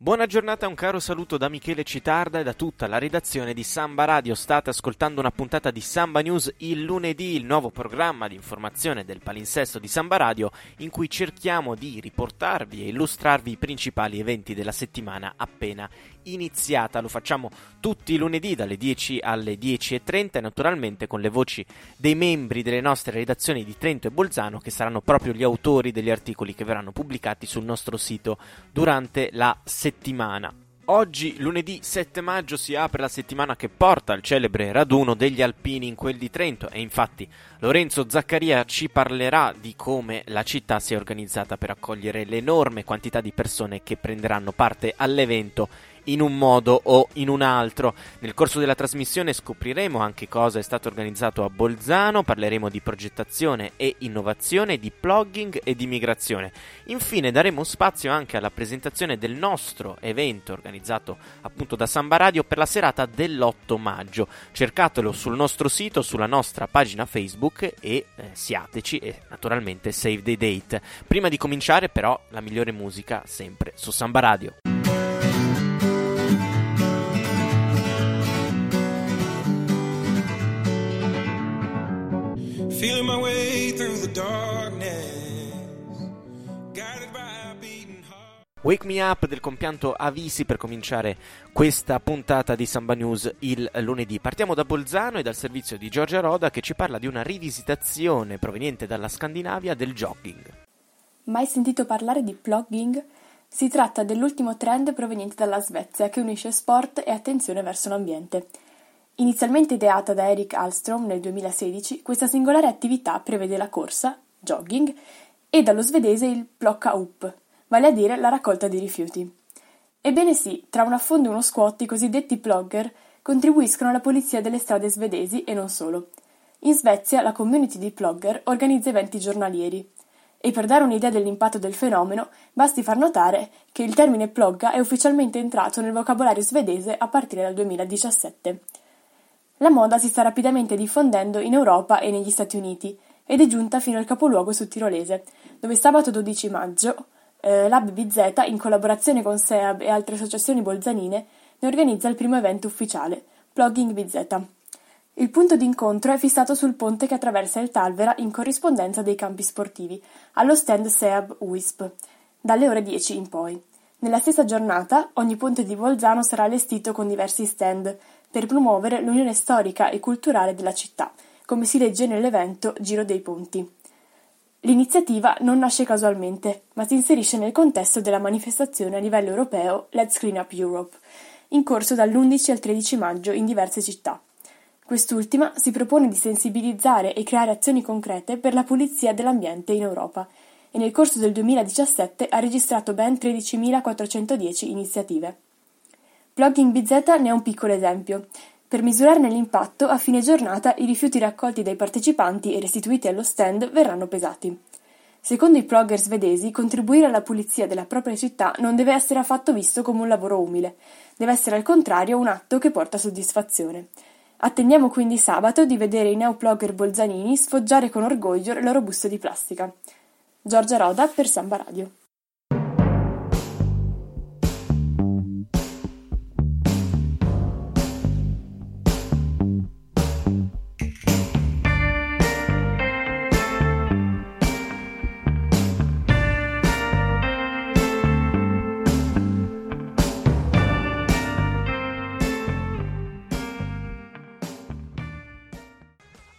Buona giornata un caro saluto da Michele Citarda e da tutta la redazione di Samba Radio. State ascoltando una puntata di Samba News il lunedì, il nuovo programma di informazione del palinsesto di Samba Radio in cui cerchiamo di riportarvi e illustrarvi i principali eventi della settimana appena iniziata. Lo facciamo tutti i lunedì dalle 10 alle 10.30 e naturalmente con le voci dei membri delle nostre redazioni di Trento e Bolzano che saranno proprio gli autori degli articoli che verranno pubblicati sul nostro sito durante la settimana. Oggi, lunedì 7 maggio, si apre la settimana che porta al celebre raduno degli alpini in quel di Trento. E infatti Lorenzo Zaccaria ci parlerà di come la città si è organizzata per accogliere l'enorme quantità di persone che prenderanno parte all'evento in un modo o in un altro. Nel corso della trasmissione scopriremo anche cosa è stato organizzato a Bolzano, parleremo di progettazione e innovazione, di plugging e di migrazione. Infine daremo spazio anche alla presentazione del nostro evento organizzato appunto da Samba Radio per la serata dell'8 maggio. Cercatelo sul nostro sito, sulla nostra pagina Facebook e eh, siateci e naturalmente save the date. Prima di cominciare però la migliore musica sempre su Samba Radio. Feeling my way through the darkness, guided by a beating heart. Wake Me Up del compianto Avisi per cominciare questa puntata di Samba News il lunedì. Partiamo da Bolzano e dal servizio di Giorgia Roda che ci parla di una rivisitazione proveniente dalla Scandinavia del jogging. Mai sentito parlare di plugging? Si tratta dell'ultimo trend proveniente dalla Svezia che unisce sport e attenzione verso l'ambiente. Inizialmente ideata da Eric Alstrom nel 2016, questa singolare attività prevede la corsa, jogging, e dallo svedese il plocka up, vale a dire la raccolta di rifiuti. Ebbene sì, tra un affondo e uno squat i cosiddetti plogger contribuiscono alla pulizia delle strade svedesi e non solo. In Svezia la community di plogger organizza eventi giornalieri. E per dare un'idea dell'impatto del fenomeno, basti far notare che il termine plogga è ufficialmente entrato nel vocabolario svedese a partire dal 2017. La moda si sta rapidamente diffondendo in Europa e negli Stati Uniti ed è giunta fino al capoluogo sudtirolese, dove sabato 12 maggio eh, Lab BZ, in collaborazione con SEAB e altre associazioni bolzanine, ne organizza il primo evento ufficiale, Plugging BZ. Il punto d'incontro è fissato sul ponte che attraversa il Talvera in corrispondenza dei campi sportivi, allo stand SEAB WISP, dalle ore 10 in poi. Nella stessa giornata, ogni ponte di Bolzano sarà allestito con diversi stand, per promuovere l'unione storica e culturale della città, come si legge nell'evento Giro dei Ponti. L'iniziativa non nasce casualmente, ma si inserisce nel contesto della manifestazione a livello europeo Let's Clean Up Europe, in corso dall'11 al 13 maggio in diverse città. Quest'ultima si propone di sensibilizzare e creare azioni concrete per la pulizia dell'ambiente in Europa e nel corso del 2017 ha registrato ben 13.410 iniziative. Plugging BZ ne è un piccolo esempio. Per misurarne l'impatto, a fine giornata i rifiuti raccolti dai partecipanti e restituiti allo stand verranno pesati. Secondo i plugger svedesi, contribuire alla pulizia della propria città non deve essere affatto visto come un lavoro umile, deve essere al contrario un atto che porta soddisfazione. Attendiamo quindi sabato di vedere i neoplogger bolzanini sfoggiare con orgoglio le loro buste di plastica. Giorgia Roda per Samba Radio.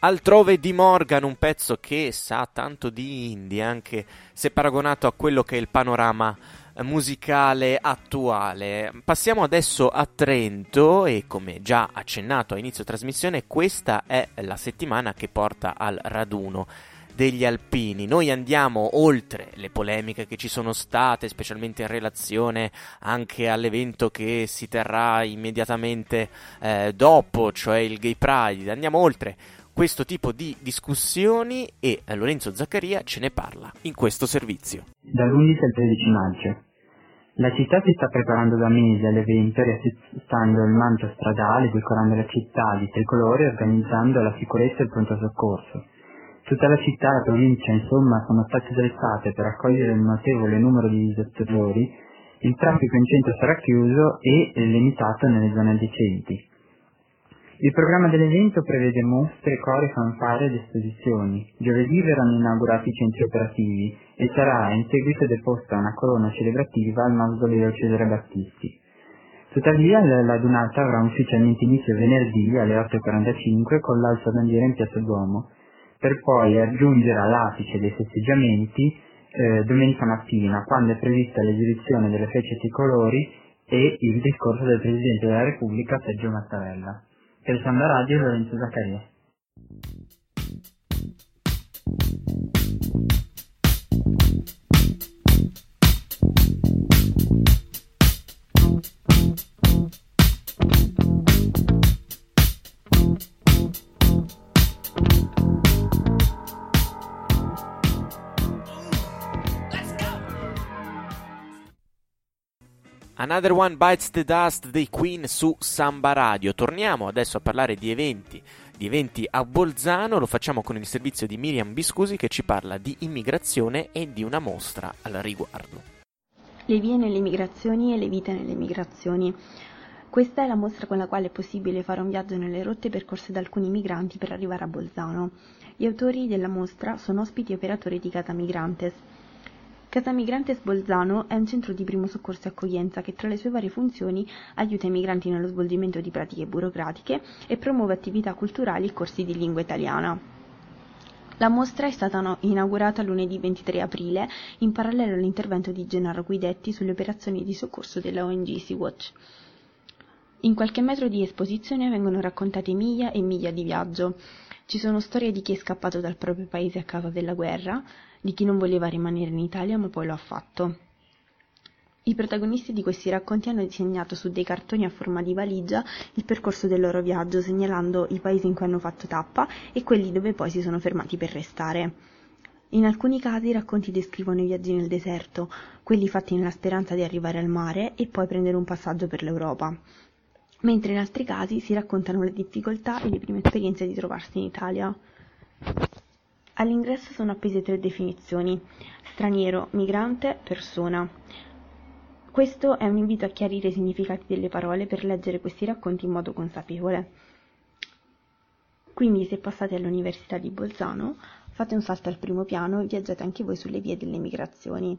Altrove di Morgan, un pezzo che sa tanto di indie, anche se paragonato a quello che è il panorama musicale attuale. Passiamo adesso a Trento e come già accennato a inizio trasmissione, questa è la settimana che porta al raduno degli alpini. Noi andiamo oltre le polemiche che ci sono state, specialmente in relazione anche all'evento che si terrà immediatamente eh, dopo, cioè il Gay Pride. Andiamo oltre questo tipo di discussioni e Lorenzo Zaccaria ce ne parla in questo servizio. Dall'11 al 13 maggio. La città si sta preparando da mesi all'evento riassestando il manto stradale, decorando la città di tricolore e organizzando la sicurezza e il pronto soccorso. Tutta la città e la provincia, insomma, sono state drezzate per accogliere un notevole numero di visitatori, il traffico in centro sarà chiuso e limitato nelle zone adiacenti. Il programma dell'evento prevede mostre, cori, fanfare ed esposizioni. Giovedì verranno inaugurati i centri operativi e sarà in seguito deposta una corona celebrativa al mausoleo Cesare Battisti. Tuttavia la dunata avrà ufficialmente inizio venerdì alle 8.45 con l'alza bandiera in Piazza Duomo, per poi aggiungere all'apice dei festeggiamenti eh, domenica mattina, quando è prevista l'esibizione delle frecce tricolori e il discorso del Presidente della Repubblica Sergio Mattarella. Per Samba Radio Lorenzo Zaccaria. Another One Bites the Dust dei Queen su Samba Radio. Torniamo adesso a parlare di eventi, di eventi a Bolzano, lo facciamo con il servizio di Miriam Biscusi che ci parla di immigrazione e di una mostra al riguardo. Le vie nelle migrazioni e le vite nelle migrazioni. Questa è la mostra con la quale è possibile fare un viaggio nelle rotte percorse da alcuni migranti per arrivare a Bolzano. Gli autori della mostra sono ospiti e operatori di Cata Migrantes. Casa Migrantes Bolzano è un centro di primo soccorso e accoglienza che tra le sue varie funzioni aiuta i migranti nello svolgimento di pratiche burocratiche e promuove attività culturali e corsi di lingua italiana. La mostra è stata inaugurata lunedì 23 aprile in parallelo all'intervento di Gennaro Guidetti sulle operazioni di soccorso della ONG Sea-Watch. In qualche metro di esposizione vengono raccontate miglia e miglia di viaggio. Ci sono storie di chi è scappato dal proprio paese a causa della guerra, di chi non voleva rimanere in Italia ma poi lo ha fatto. I protagonisti di questi racconti hanno disegnato su dei cartoni a forma di valigia il percorso del loro viaggio, segnalando i paesi in cui hanno fatto tappa e quelli dove poi si sono fermati per restare. In alcuni casi i racconti descrivono i viaggi nel deserto, quelli fatti nella speranza di arrivare al mare e poi prendere un passaggio per l'Europa, mentre in altri casi si raccontano le difficoltà e le prime esperienze di trovarsi in Italia. All'ingresso sono appese tre definizioni: straniero, migrante, persona. Questo è un invito a chiarire i significati delle parole per leggere questi racconti in modo consapevole. Quindi se passate all'Università di Bolzano, fate un salto al primo piano e viaggiate anche voi sulle vie delle migrazioni.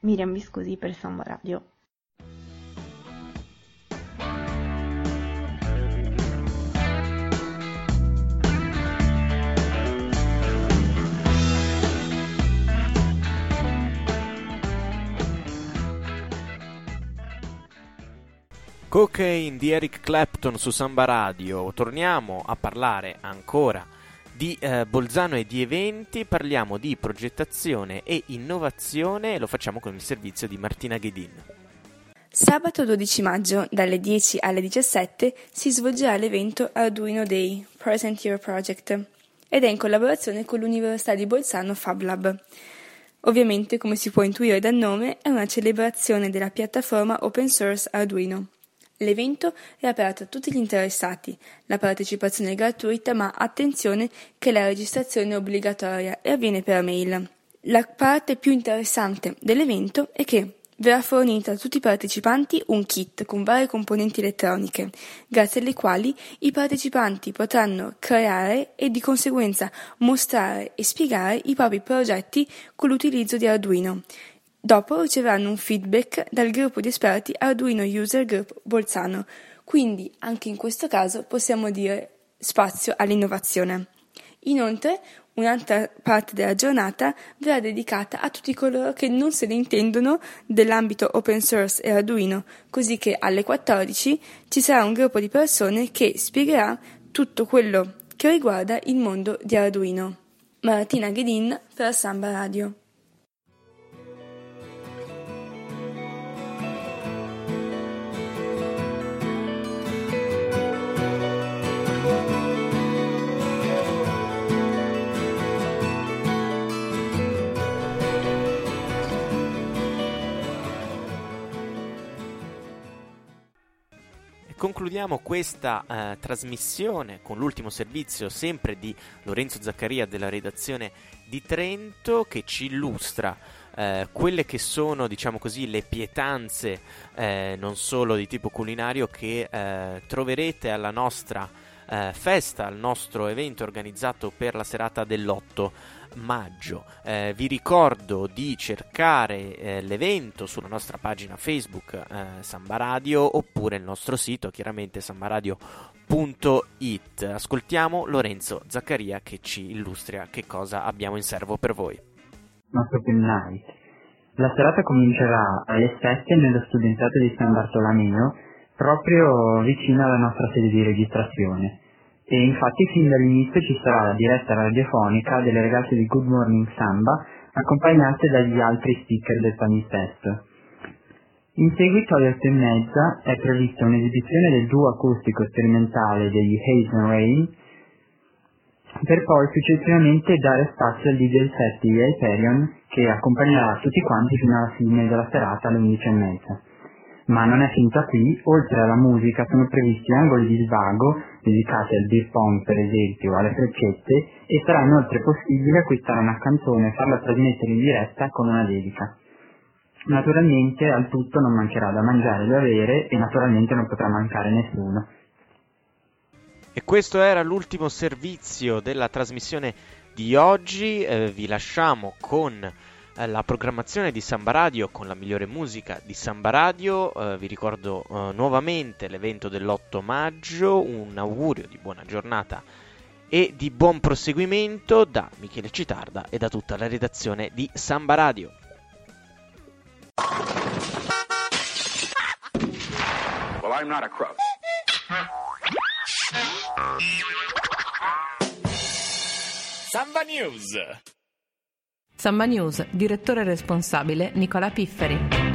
Miriam Viscosi per Samba Radio. Cocaine di Eric Clapton su Samba Radio. Torniamo a parlare ancora di eh, Bolzano e di eventi, parliamo di progettazione e innovazione e lo facciamo con il servizio di Martina Ghedin. Sabato 12 maggio dalle 10 alle 17 si svolgerà l'evento Arduino Day Present Year Project ed è in collaborazione con l'Università di Bolzano Fab Lab. Ovviamente, come si può intuire dal nome, è una celebrazione della piattaforma open source Arduino. L'evento è aperto a tutti gli interessati, la partecipazione è gratuita ma attenzione che la registrazione è obbligatoria e avviene per mail. La parte più interessante dell'evento è che verrà fornita a tutti i partecipanti un kit con varie componenti elettroniche, grazie alle quali i partecipanti potranno creare e di conseguenza mostrare e spiegare i propri progetti con l'utilizzo di Arduino, Dopo riceveranno un feedback dal gruppo di esperti Arduino User Group Bolzano, quindi anche in questo caso possiamo dire spazio all'innovazione. Inoltre, un'altra parte della giornata verrà dedicata a tutti coloro che non se ne intendono dell'ambito open source e Arduino, così che alle 14 ci sarà un gruppo di persone che spiegherà tutto quello che riguarda il mondo di Arduino. Martina Ghedin per Samba Radio. Concludiamo questa eh, trasmissione con l'ultimo servizio sempre di Lorenzo Zaccaria della redazione di Trento che ci illustra eh, quelle che sono, diciamo così, le pietanze eh, non solo di tipo culinario che eh, troverete alla nostra eh, festa, al nostro evento organizzato per la serata dell'8 maggio. Eh, vi ricordo di cercare eh, l'evento sulla nostra pagina Facebook eh, Samba Radio oppure il nostro sito chiaramente sambaradio.it. Ascoltiamo Lorenzo Zaccaria che ci illustra che cosa abbiamo in serbo per voi. La serata comincerà alle 7 nello studentato di San Bartolomeo, proprio vicino alla nostra sede di registrazione e infatti fin dall'inizio ci sarà la diretta radiofonica delle ragazze di Good Morning Samba accompagnate dagli altri speaker del palinsesto. In seguito alle otto e mezza è prevista un'esibizione del duo acustico sperimentale degli Haze and Rain per poi successivamente dare spazio al DJ set di Hyperion che accompagnerà tutti quanti fino alla fine della serata alle undici e mezza. Ma non è finita qui, oltre alla musica sono previsti angoli di svago dedicati al beer pong per esempio o alle freccette e sarà inoltre possibile acquistare una canzone e farla trasmettere in diretta con una dedica. Naturalmente al tutto non mancherà da mangiare e da bere e naturalmente non potrà mancare nessuno. E questo era l'ultimo servizio della trasmissione di oggi, eh, vi lasciamo con la programmazione di Samba Radio con la migliore musica di Samba Radio. Eh, vi ricordo eh, nuovamente l'evento dell'8 maggio. Un augurio di buona giornata e di buon proseguimento da Michele Citarda e da tutta la redazione di Samba Radio. Well, I'm not a crook. Samba News. Samba News, direttore responsabile Nicola Pifferi.